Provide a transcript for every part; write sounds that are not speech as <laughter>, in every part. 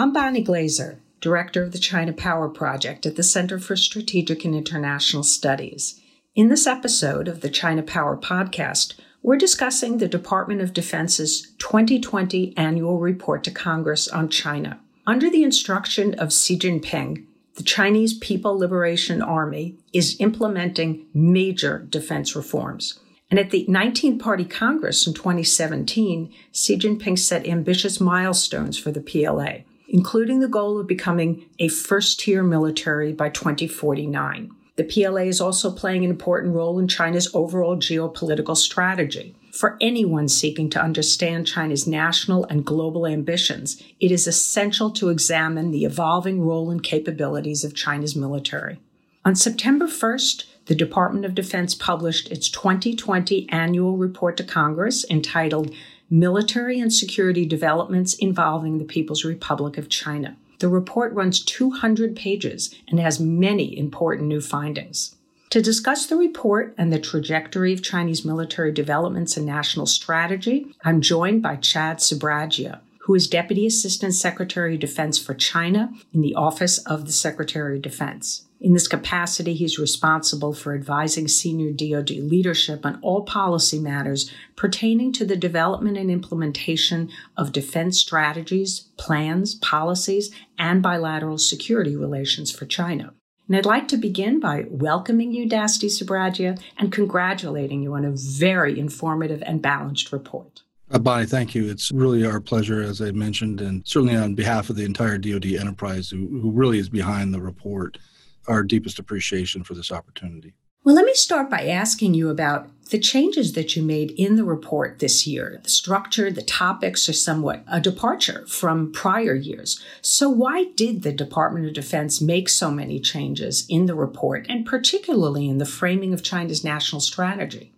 I'm Bonnie Glaser, Director of the China Power Project at the Center for Strategic and International Studies. In this episode of the China Power Podcast, we're discussing the Department of Defense's 2020 annual report to Congress on China. Under the instruction of Xi Jinping, the Chinese People Liberation Army is implementing major defense reforms. And at the 19th Party Congress in 2017, Xi Jinping set ambitious milestones for the PLA including the goal of becoming a first tier military by 2049. The PLA is also playing an important role in China's overall geopolitical strategy. For anyone seeking to understand China's national and global ambitions, it is essential to examine the evolving role and capabilities of China's military. On September 1st, the Department of Defense published its 2020 annual report to Congress entitled military and security developments involving the People's Republic of China. The report runs 200 pages and has many important new findings. To discuss the report and the trajectory of Chinese military developments and national strategy, I'm joined by Chad Sbragia, who is Deputy Assistant Secretary of Defense for China in the Office of the Secretary of Defense. In this capacity, he's responsible for advising senior DoD leadership on all policy matters pertaining to the development and implementation of defense strategies, plans, policies, and bilateral security relations for China. And I'd like to begin by welcoming you, Dasti Sbragia, and congratulating you on a very informative and balanced report. Uh, Bonnie, thank you. It's really our pleasure, as I mentioned, and certainly on behalf of the entire DoD enterprise who, who really is behind the report our deepest appreciation for this opportunity. Well, let me start by asking you about the changes that you made in the report this year. The structure, the topics are somewhat a departure from prior years. So, why did the Department of Defense make so many changes in the report, and particularly in the framing of China's national strategy?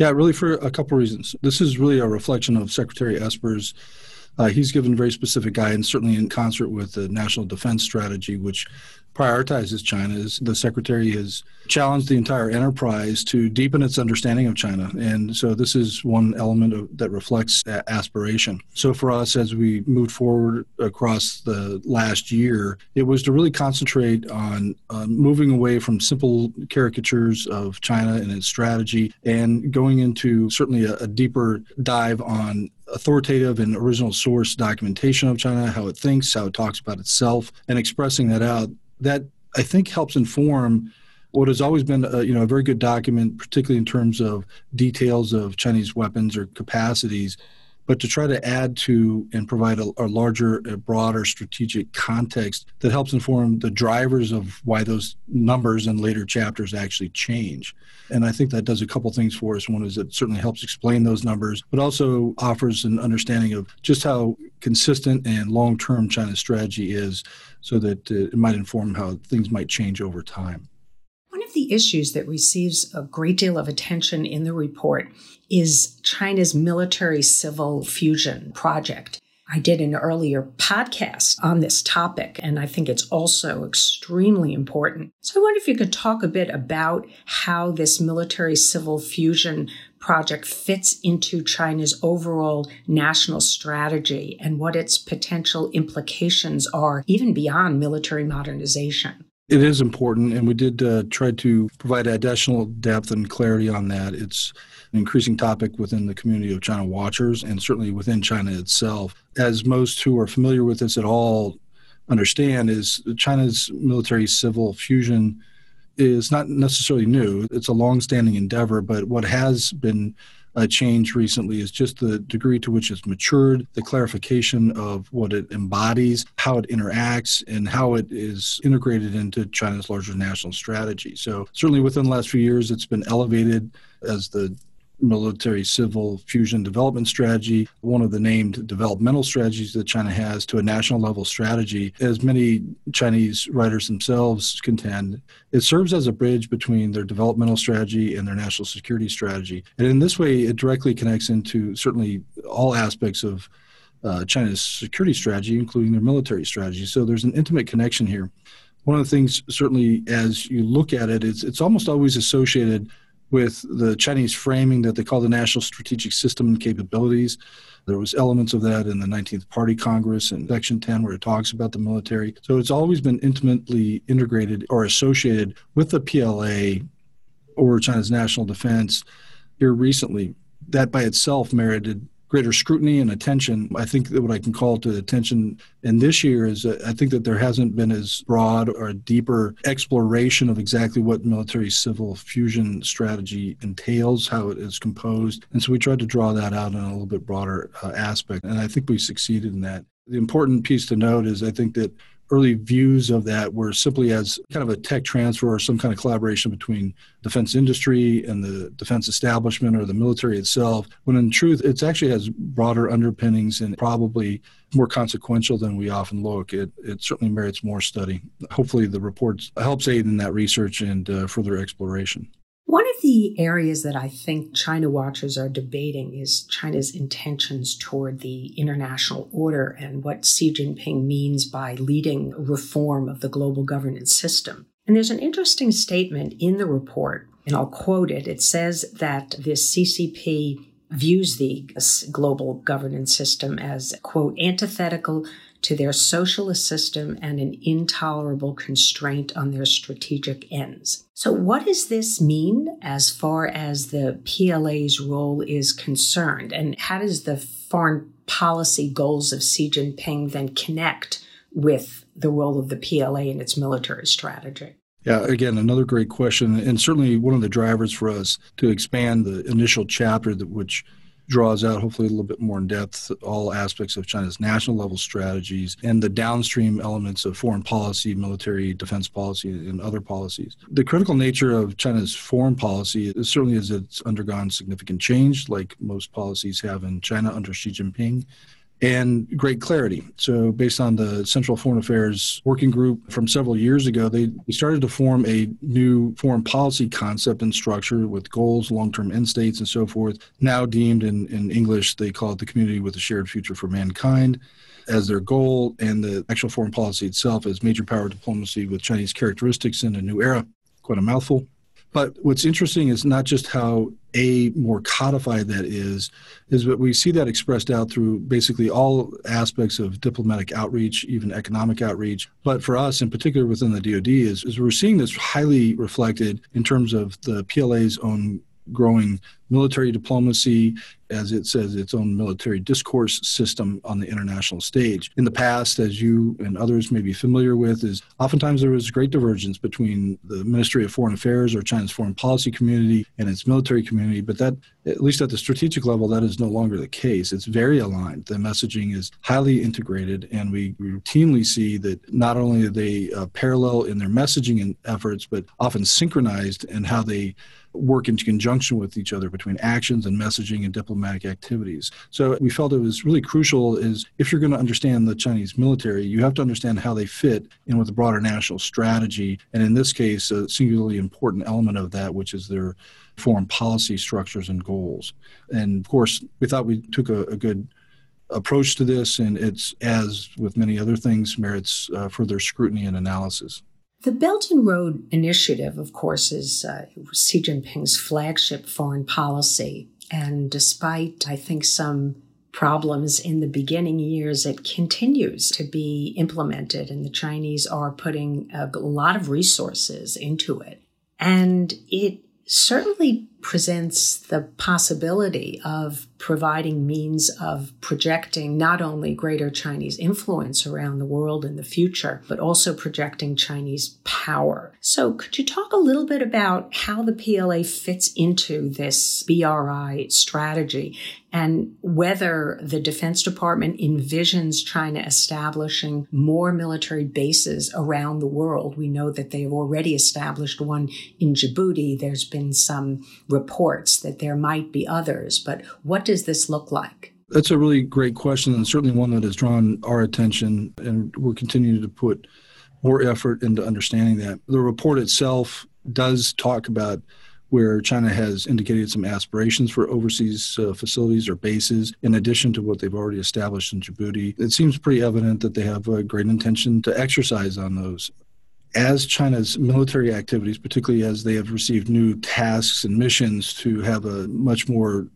Yeah, really for a couple reasons. This is really a reflection of Secretary Esper's uh, he's given very specific guidance, certainly in concert with the National Defense Strategy, which prioritizes China. Is the secretary has challenged the entire enterprise to deepen its understanding of China, and so this is one element of, that reflects that aspiration. So for us, as we moved forward across the last year, it was to really concentrate on uh, moving away from simple caricatures of China and its strategy, and going into certainly a, a deeper dive on authoritative and original source documentation of China, how it thinks, how it talks about itself, and expressing that out. That I think helps inform what has always been a, you know a very good document, particularly in terms of details of Chinese weapons or capacities but to try to add to and provide a, a larger, a broader strategic context that helps inform the drivers of why those numbers in later chapters actually change. And I think that does a couple things for us. One is it certainly helps explain those numbers, but also offers an understanding of just how consistent and long term China's strategy is so that uh, it might inform how things might change over time. One of the issues that receives a great deal of attention in the report is China's military civil fusion project. I did an earlier podcast on this topic, and I think it's also extremely important. So I wonder if you could talk a bit about how this military civil fusion project fits into China's overall national strategy and what its potential implications are, even beyond military modernization. It is important, and we did uh, try to provide additional depth and clarity on that. It's an increasing topic within the community of China watchers and certainly within China itself. As most who are familiar with this at all understand, is China's military civil fusion is not necessarily new. It's a long-standing endeavor, but what has been uh, change recently is just the degree to which it's matured, the clarification of what it embodies, how it interacts, and how it is integrated into China's larger national strategy. So, certainly within the last few years, it's been elevated as the military civil fusion development strategy, one of the named developmental strategies that China has to a national level strategy. As many Chinese writers themselves contend, it serves as a bridge between their developmental strategy and their national security strategy. And in this way, it directly connects into certainly all aspects of uh, China's security strategy, including their military strategy. So there's an intimate connection here. One of the things, certainly, as you look at it, it's, it's almost always associated with the Chinese framing that they call the National Strategic System and Capabilities. There was elements of that in the 19th Party Congress and Section 10 where it talks about the military. So it's always been intimately integrated or associated with the PLA or China's national defense. Here recently, that by itself merited greater scrutiny and attention. I think that what I can call to attention in this year is I think that there hasn't been as broad or deeper exploration of exactly what military civil fusion strategy entails, how it is composed. And so we tried to draw that out in a little bit broader uh, aspect. And I think we succeeded in that. The important piece to note is I think that early views of that were simply as kind of a tech transfer or some kind of collaboration between defense industry and the defense establishment or the military itself when in truth it actually has broader underpinnings and probably more consequential than we often look. It, it certainly merits more study. Hopefully the report helps aid in that research and uh, further exploration one of the areas that I think China watchers are debating is China's intentions toward the international order and what Xi Jinping means by leading reform of the global governance system. And there's an interesting statement in the report, and I'll quote it. It says that this CCP views the global governance system as, quote, antithetical to their socialist system and an intolerable constraint on their strategic ends. So, what does this mean as far as the PLA's role is concerned? And how does the foreign policy goals of Xi Jinping then connect with the role of the PLA in its military strategy? Yeah, again, another great question, and certainly one of the drivers for us to expand the initial chapter that which draws out hopefully a little bit more in depth all aspects of China's national level strategies and the downstream elements of foreign policy, military, defense policy, and other policies. The critical nature of China's foreign policy is certainly as it's undergone significant change, like most policies have in China under Xi Jinping and great clarity. So, based on the Central Foreign Affairs Working Group from several years ago, they started to form a new foreign policy concept and structure with goals, long term end states, and so forth. Now deemed in, in English, they call it the Community with a Shared Future for Mankind as their goal, and the actual foreign policy itself as major power diplomacy with Chinese characteristics in a new era. Quite a mouthful. But what's interesting is not just how a more codified that is, is that we see that expressed out through basically all aspects of diplomatic outreach, even economic outreach. But for us, in particular within the DoD, is, is we're seeing this highly reflected in terms of the PLA's own growing military diplomacy, as it says, its own military discourse system on the international stage. In the past, as you and others may be familiar with, is oftentimes there was great divergence between the Ministry of Foreign Affairs or China's foreign policy community and its military community, but that, at least at the strategic level, that is no longer the case. It's very aligned. The messaging is highly integrated, and we routinely see that not only are they uh, parallel in their messaging and efforts, but often synchronized in how they work in conjunction with each other between actions and messaging and diplomatic activities. So we felt it was really crucial is if you're going to understand the Chinese military, you have to understand how they fit in with the broader national strategy. And in this case, a singularly important element of that, which is their foreign policy structures and goals. And of course, we thought we took a, a good approach to this, and it's, as with many other things, merits uh, further scrutiny and analysis. The Belt and Road Initiative, of course, is uh, Xi Jinping's flagship foreign policy. And despite, I think, some problems in the beginning years, it continues to be implemented, and the Chinese are putting a lot of resources into it. And it certainly presents the possibility of providing means of projecting not only greater Chinese influence around the world in the future, but also projecting Chinese power. So, could you talk a little bit about how the PLA fits into this BRI strategy and whether the Defense Department envisions China establishing more military bases around the world? We know that they have already established one in Djibouti. There's been some reports that there might be others, but what does this look like? That's a really great question, and certainly one that has drawn our attention, and we're continuing to put more effort into understanding that. The report itself does talk about where China has indicated some aspirations for overseas uh, facilities or bases, in addition to what they've already established in Djibouti. It seems pretty evident that they have a great intention to exercise on those as China's military activities, particularly as they have received new tasks and missions to have a much more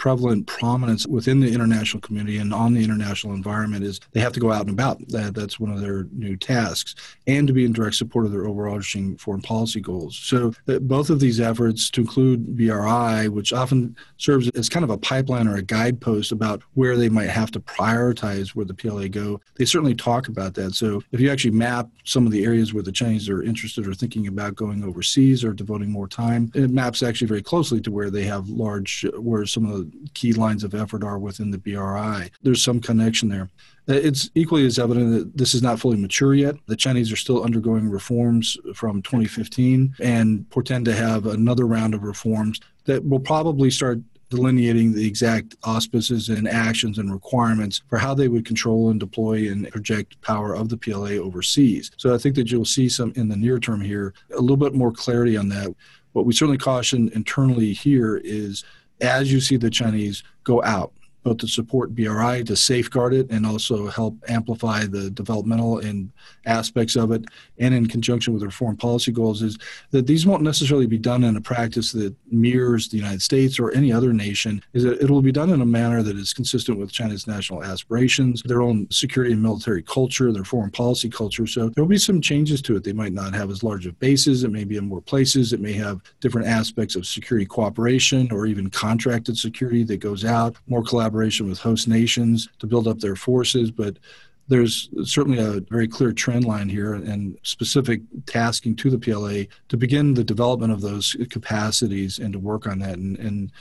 prevalent prominence within the international community and on the international environment is they have to go out and about. That, that's one of their new tasks, and to be in direct support of their overarching foreign policy goals. So, uh, both of these efforts, to include BRI, which often serves as kind of a pipeline or a guidepost about where they might have to prioritize where the PLA go, they certainly talk about that. So, if you actually map some of the areas where the Chinese are interested or thinking about going overseas or devoting more time, it maps actually very closely to where they have large, where some of the key lines of effort are within the BRI. There's some connection there. Uh, it's equally as evident that this is not fully mature yet. The Chinese are still undergoing reforms from 2015 and portend to have another round of reforms that will probably start delineating the exact auspices and actions and requirements for how they would control and deploy and project power of the PLA overseas. So I think that you'll see some in the near term here a little bit more clarity on that. What we certainly caution internally here is as you see the Chinese go out both to support BRI, to safeguard it, and also help amplify the developmental and aspects of it, and in conjunction with foreign policy goals, is that these won't necessarily be done in a practice that mirrors the United States or any other nation. Is that it will be done in a manner that is consistent with China's national aspirations, their own security and military culture, their foreign policy culture. So there will be some changes to it. They might not have as large of bases. It may be in more places. It may have different aspects of security cooperation or even contracted security that goes out, more collaboration with host nations to build up their forces, but there's certainly a very clear trend line here and specific tasking to the PLA to begin the development of those capacities and to work on that. And, and,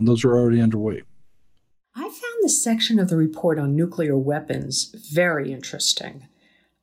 those are already underway. I found this section of the report on nuclear weapons very interesting.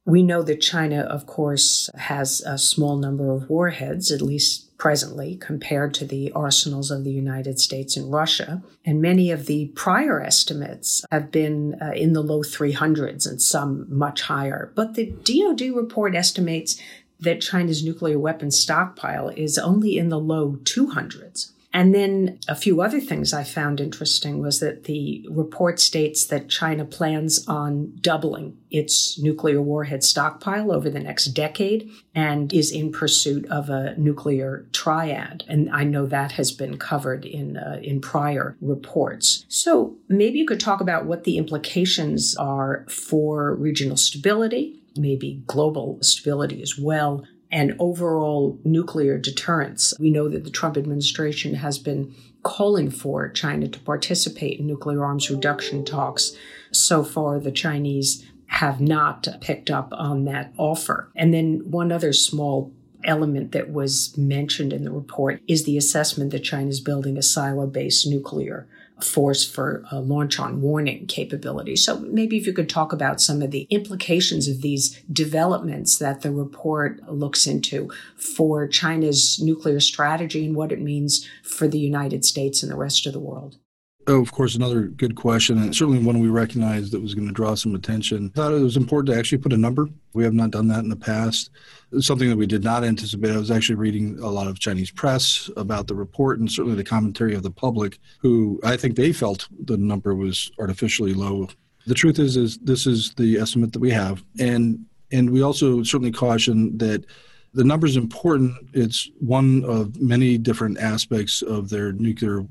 We know that China, of course, has a small number of warheads, at least presently compared to the arsenals of the United States and Russia. And many of the prior estimates have been uh, in the low 300s and some much higher. But the DoD report estimates that China's nuclear weapons stockpile is only in the low 200s. And then a few other things I found interesting was that the report states that China plans on doubling its nuclear warhead stockpile over the next decade and is in pursuit of a nuclear triad. And I know that has been covered in uh, in prior reports. So maybe you could talk about what the implications are for regional stability, maybe global stability as well, and overall nuclear deterrence. We know that the Trump administration has been calling for China to participate in nuclear arms reduction talks. So far, the Chinese have not picked up on that offer. And then one other small element that was mentioned in the report is the assessment that China is building a silo based nuclear force for launch on warning capability. So maybe if you could talk about some of the implications of these developments that the report looks into for China's nuclear strategy and what it means for the United States and the rest of the world. Oh, of course, another good question, and certainly one we recognized that was going to draw some attention. I thought it was important to actually put a number. We have not done that in the past. Something that we did not anticipate. I was actually reading a lot of Chinese press about the report and certainly the commentary of the public, who I think they felt the number was artificially low. The truth is, is this is the estimate that we have, and and we also certainly caution that the number is important. It's one of many different aspects of their nuclear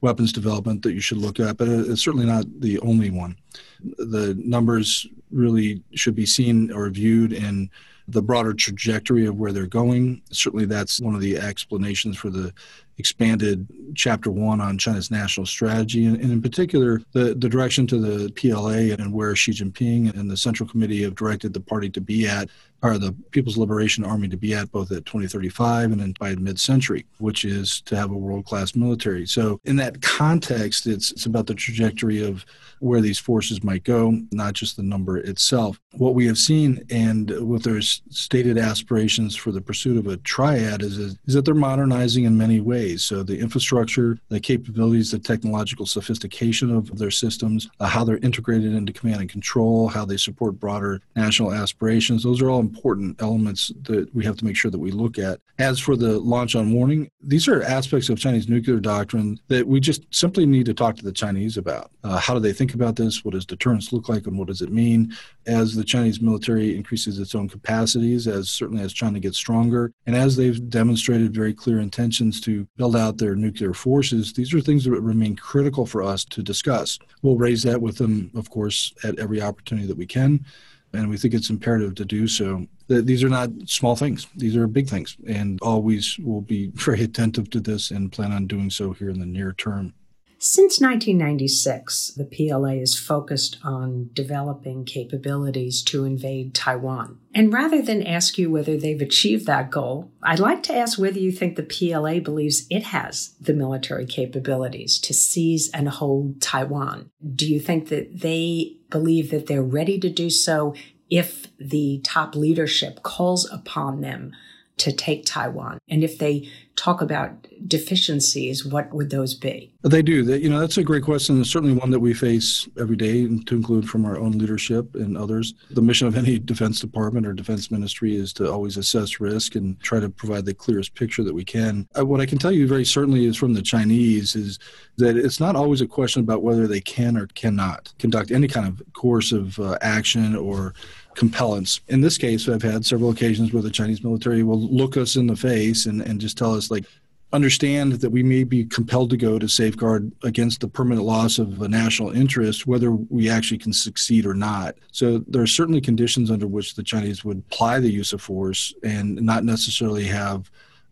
weapons development that you should look at, but it's certainly not the only one. The numbers really should be seen or viewed in the broader trajectory of where they're going. Certainly, that's one of the explanations for the expanded chapter one on China's national strategy, and, in particular, the, the direction to the PLA and where Xi Jinping and the Central Committee have directed the party to be at are the People's Liberation Army to be at both at 2035 and then by mid-century, which is to have a world-class military. So in that context, it's it's about the trajectory of where these forces might go, not just the number itself. What we have seen, and with their stated aspirations for the pursuit of a triad, is, is that they're modernizing in many ways ways. So the infrastructure, the capabilities, the technological sophistication of their systems, uh, how they're integrated into command and control, how they support broader national aspirations. Those are all important elements that we have to make sure that we look at. As for the launch on warning, these are aspects of Chinese nuclear doctrine that we just simply need to talk to the Chinese about. Uh, how do they think about this? What does deterrence look like and what does it mean? As the Chinese military increases its own capacities, as certainly as China gets stronger, and as they've demonstrated very clear intentions to build out their nuclear forces, these are things that remain critical for us to discuss. We'll raise that with them, of course, at every opportunity that we can and we think it's imperative to do so. These are not small things; these are big things, and always will be <laughs> very attentive to this and plan on doing so here in the near term. Since 1996, the PLA is focused on developing capabilities to invade Taiwan. And rather than ask you whether they've achieved that goal, I'd like to ask whether you think the PLA believes it has the military capabilities to seize and hold Taiwan. Do you think that they believe that they're ready to do so if the top leadership calls upon them to take Taiwan? And if they talk about deficiencies, what would those be? They do. They, you know, that's a great question. It's certainly one that we face every day, to include from our own leadership and others. The mission of any defense department or defense ministry is to always assess risk and try to provide the clearest picture that we can. Uh, what I can tell you very certainly is from the Chinese is that it's not always a question about whether they can or cannot conduct any kind of course of uh, action or compellence. In this case, I've had several occasions where the Chinese military will look us in the face and, and just tell us, like, understand that we may be compelled to go to safeguard against the permanent loss of a national interest, whether we actually can succeed or not. So there are certainly conditions under which the Chinese would apply the use of force and not necessarily have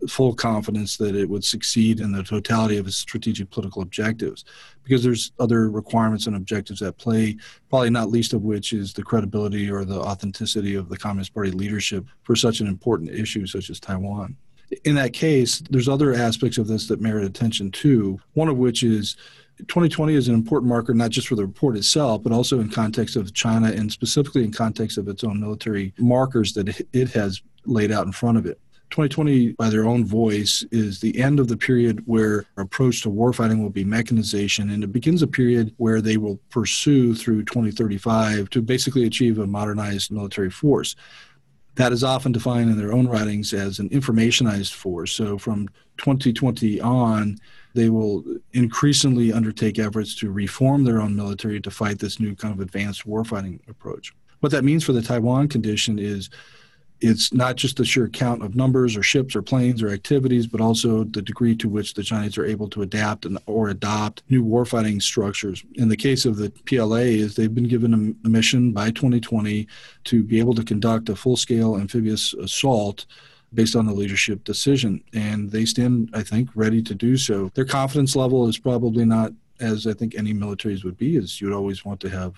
full confidence that it would succeed in the totality of its strategic political objectives because there's other requirements and objectives at play probably not least of which is the credibility or the authenticity of the communist party leadership for such an important issue such as taiwan in that case there's other aspects of this that merit attention too one of which is 2020 is an important marker not just for the report itself, but also in context of China and specifically in context of its own military markers that it has laid out in front of it. 2020, by their own voice, is the end of the period where approach to warfighting will be mechanization, and it begins a period where they will pursue through 2035 to basically achieve a modernized military force. That is often defined in their own writings as an informationized force. So from 2020 on, they will increasingly undertake efforts to reform their own military to fight this new kind of advanced warfighting approach. What that means for the Taiwan condition is it's not just the sheer count of numbers or ships or planes or activities, but also the degree to which the Chinese are able to adapt and, or adopt new warfighting structures. In the case of the PLA, is they've been given a mission by 2020 to be able to conduct a full-scale amphibious assault based on the leadership decision, and they stand, I think, ready to do so. Their confidence level is probably not as I think any militaries would be, as you'd always want to have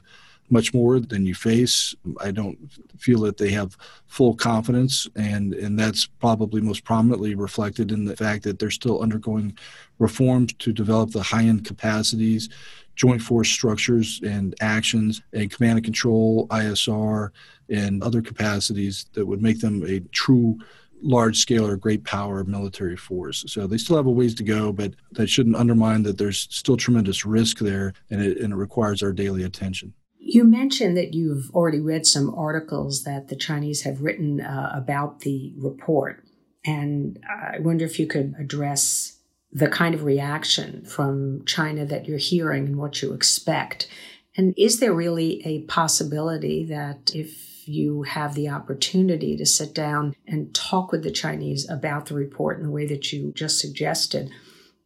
much more than you face. I don't feel that they have full confidence, and, and that's probably most prominently reflected in the fact that they're still undergoing reforms to develop the high end capacities, joint force structures and actions, and command and control, ISR, and other capacities that would make them a true large scale or great power military force. So they still have a ways to go, but that shouldn't undermine that there's still tremendous risk there and it, and it requires our daily attention. You mentioned that you've already read some articles that the Chinese have written uh, about the report. And I wonder if you could address the kind of reaction from China that you're hearing and what you expect. And is there really a possibility that if you have the opportunity to sit down and talk with the Chinese about the report in the way that you just suggested,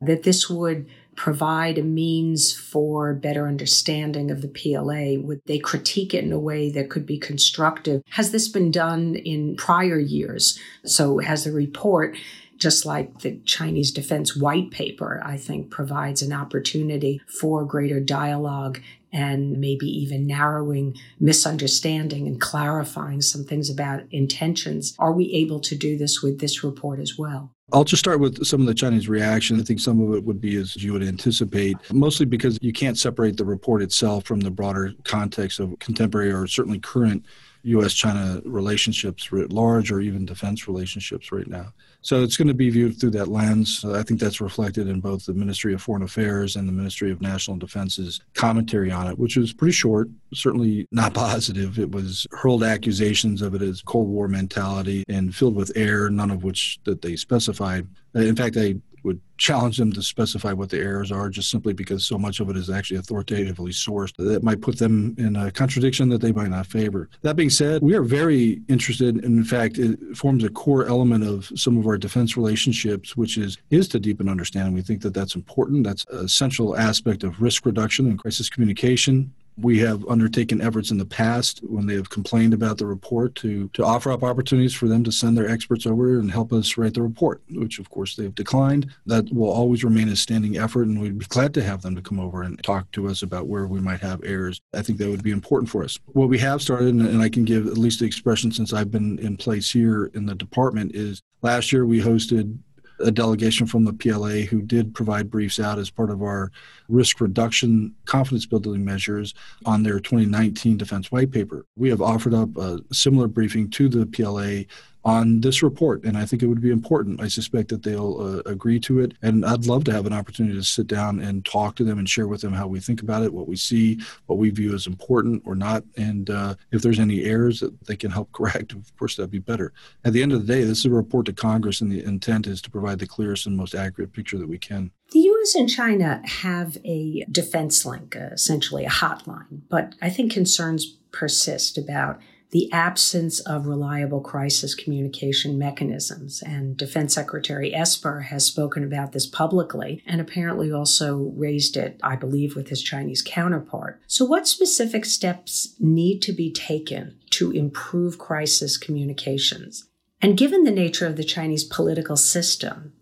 that this would provide a means for better understanding of the PLA? Would they critique it in a way that could be constructive? Has this been done in prior years? So, has the report just like the Chinese Defense White Paper, I think provides an opportunity for greater dialogue and maybe even narrowing misunderstanding and clarifying some things about intentions. Are we able to do this with this report as well? I'll just start with some of the Chinese reaction. I think some of it would be as you would anticipate, mostly because you can't separate the report itself from the broader context of contemporary or certainly current U.S. China relationships writ large or even defense relationships right now. So it's going to be viewed through that lens. I think that's reflected in both the Ministry of Foreign Affairs and the Ministry of National Defense's commentary on it, which was pretty short, certainly not <laughs> positive. It was hurled accusations of it as Cold War mentality and filled with air, none of which that they specified. In fact, I would challenge them to specify what the errors are just simply because so much of it is actually authoritatively sourced that might put them in a contradiction that they might not favor. That being said, we are very interested, and in fact, it forms a core element of some of our defense relationships, which is is to deepen understanding. We think that that's important. That's a central aspect of risk reduction and crisis communication. We have undertaken efforts in the past when they have complained about the report to, to offer up opportunities for them to send their experts over and help us write the report, which of course they've declined. That will always remain a standing effort, and we'd be glad to have them to come over and talk to us about where we might have errors. I think that would be important for us. What we have started, and I can give at least the expression since I've been in place here in the department, is last year we hosted a delegation from the PLA who did provide briefs out as part of our risk reduction confidence building measures on their 2019 defense white paper. We have offered up a similar briefing to the PLA on this report, and I think it would be important. I suspect that they'll uh, agree to it, and I'd love to have an opportunity to sit down and talk to them and share with them how we think about it, what we see, what we view as important or not, and uh, if there's any errors that they can help <laughs> correct. Of course, that'd be better. At the end of the day, this is a report to Congress, and the intent is to provide the clearest and most accurate picture that we can. The U.S. and China have a defense link, essentially a hotline, but I think concerns persist about the absence of reliable crisis communication mechanisms. And Defense Secretary Esper has spoken about this publicly and apparently also raised it, I believe, with his Chinese counterpart. So, what specific steps need to be taken to improve crisis communications? And given the nature of the Chinese political system,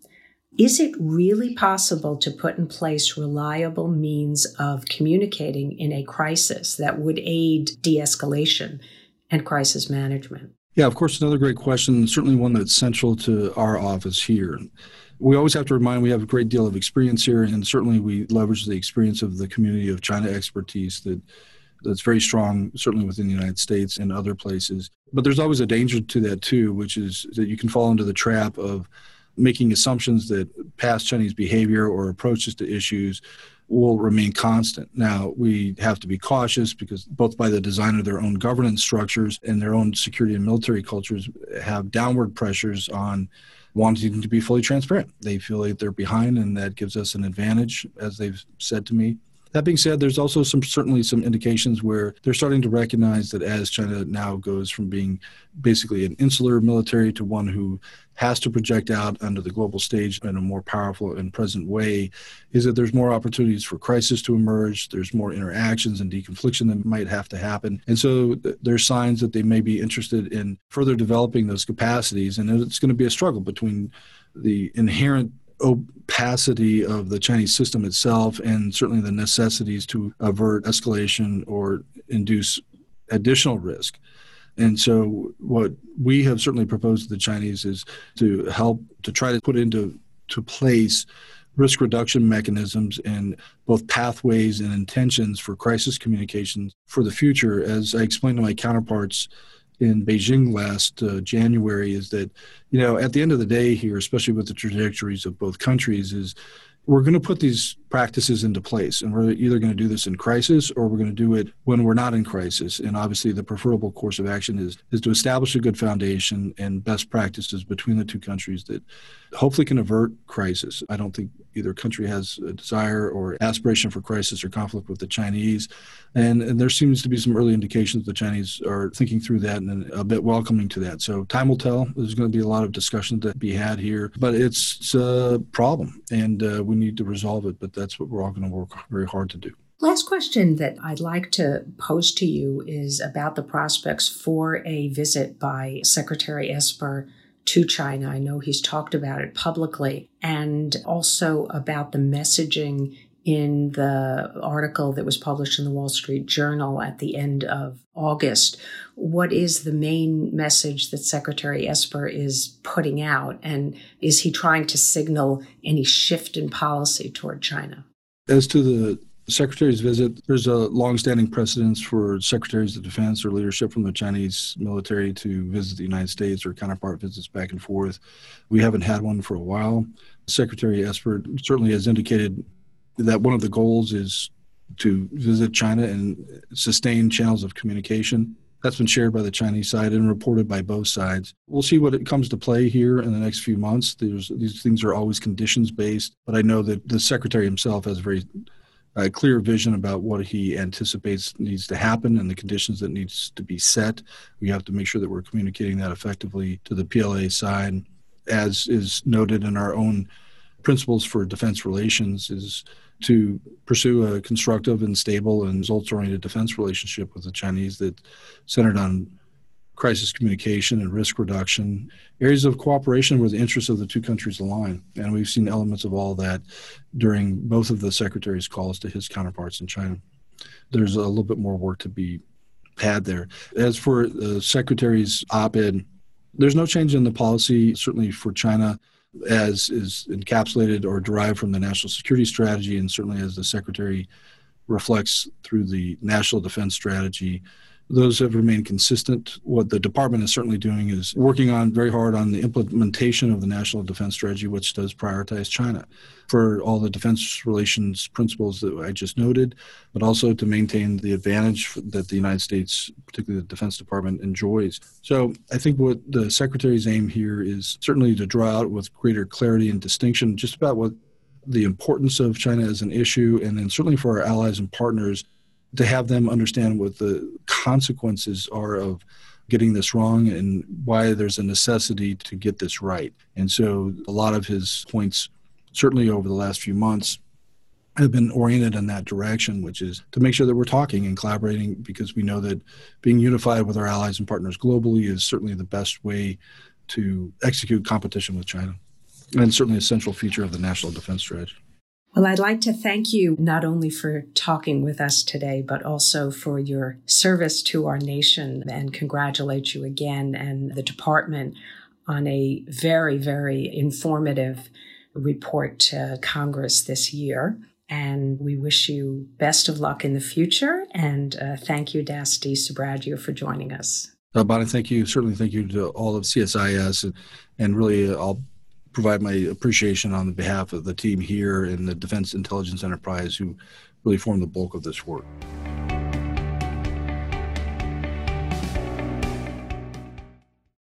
is it really possible to put in place reliable means of communicating in a crisis that would aid de escalation and crisis management? Yeah, of course, another great question, certainly one that's central to our office here. We always have to remind we have a great deal of experience here, and certainly we leverage the experience of the community of China expertise that that's very strong, certainly within the United States and other places. But there's always a danger to that too, which is that you can fall into the trap of making assumptions that past Chinese behavior or approaches to issues will remain constant. Now, we have to be cautious because both by the design of their own governance structures and their own security and military cultures have downward pressures on wanting to be fully transparent. They feel like they're behind and that gives us an advantage, as they've said to me. That being said, there's also some certainly some indications where they're starting to recognize that as China now goes from being basically an insular military to one who has to project out onto the global stage in a more powerful and present way, is that there's more opportunities for crisis to emerge. There's more interactions and deconfliction that might have to happen. And so th- there's signs that they may be interested in further developing those capacities. And it's going to be a struggle between the inherent opacity of the Chinese system itself and certainly the necessities to avert escalation or induce additional risk. And so, what we have certainly proposed to the Chinese is to help to try to put into to place risk reduction mechanisms and both pathways and intentions for crisis communications for the future. As I explained to my counterparts in Beijing last uh, January, is that you know at the end of the day here, especially with the trajectories of both countries, is we're going to put these practices into place. And we're either going to do this in crisis or we're going to do it when we're not in crisis. And obviously the preferable course of action is is to establish a good foundation and best practices between the two countries that hopefully can avert crisis. I don't think either country has a desire or aspiration for crisis or conflict with the chinese. And, and there seems to be some early indications the chinese are thinking through that and a bit welcoming to that. So time will tell. There's going to be a lot of discussion to be had here but it's, a problem and uh, we need to resolve it. But that's what we're all going to work very hard to do. Last question that I'd like to pose to you is about the prospects for a visit by Secretary Esper to China. I know he's talked about it publicly, and also about the messaging in the article that was published in the Wall Street Journal at the end of August. What is the main message that Secretary Esper is putting out? And is he trying to signal any shift in policy toward China? As to the Secretary's visit, there's a longstanding precedence for secretaries of defense or leadership from the Chinese military to visit the United States or counterpart visits back and forth. We haven't had one for a while. Secretary Esper certainly has indicated that one of the goals is to visit China and sustain channels of communication. That's been shared by the Chinese side and reported by both sides. We'll see what it comes to play here in the next few months. There's, these things are always conditions based, but I know that the secretary himself has a very uh, clear vision about what he anticipates needs to happen and the conditions that needs to be set. We have to make sure that we're communicating that effectively to the PLA side, as is noted in our own principles for defense relations is to pursue a constructive and stable and results oriented defense relationship with the Chinese that centered on crisis communication and risk reduction, areas of cooperation where the interests of the two countries align. And we've seen elements of all that during both of the secretary's calls to his counterparts in China. There's a little bit more work to be had there. As for the secretary's op ed, there's no change in the policy, certainly for China as is encapsulated or derived from the national security strategy, and certainly as the secretary reflects through the national defense strategy those have remained consistent. What the department is certainly doing is working on very hard on the implementation of the national defense strategy, which does prioritize China for all the defense relations principles that I just noted, but also to maintain the advantage that the United States, particularly the Defense Department, enjoys. So I think what the Secretary's aim here is certainly to draw out with greater clarity and distinction just about what the importance of China as an issue, and then certainly for our allies and partners to have them understand what the consequences are of getting this wrong and why there's a necessity to get this right. And so a lot of his points, certainly over the last few months, have been oriented in that direction, which is to make sure that we're talking and collaborating because we know that being unified with our allies and partners globally is certainly the best way to execute competition with China and certainly a central feature of the national defense strategy. Well, I'd like to thank you not only for talking with us today, but also for your service to our nation and congratulate you again and the department on a very, very informative report to Congress this year. And we wish you best of luck in the future. And uh, thank you, Dasti Sbragia, for joining us. Uh, Bonnie, thank you. Certainly, thank you to all of CSIS, and, and really, I'll provide my appreciation on behalf of the team here in the Defense Intelligence Enterprise who really form the bulk of this work.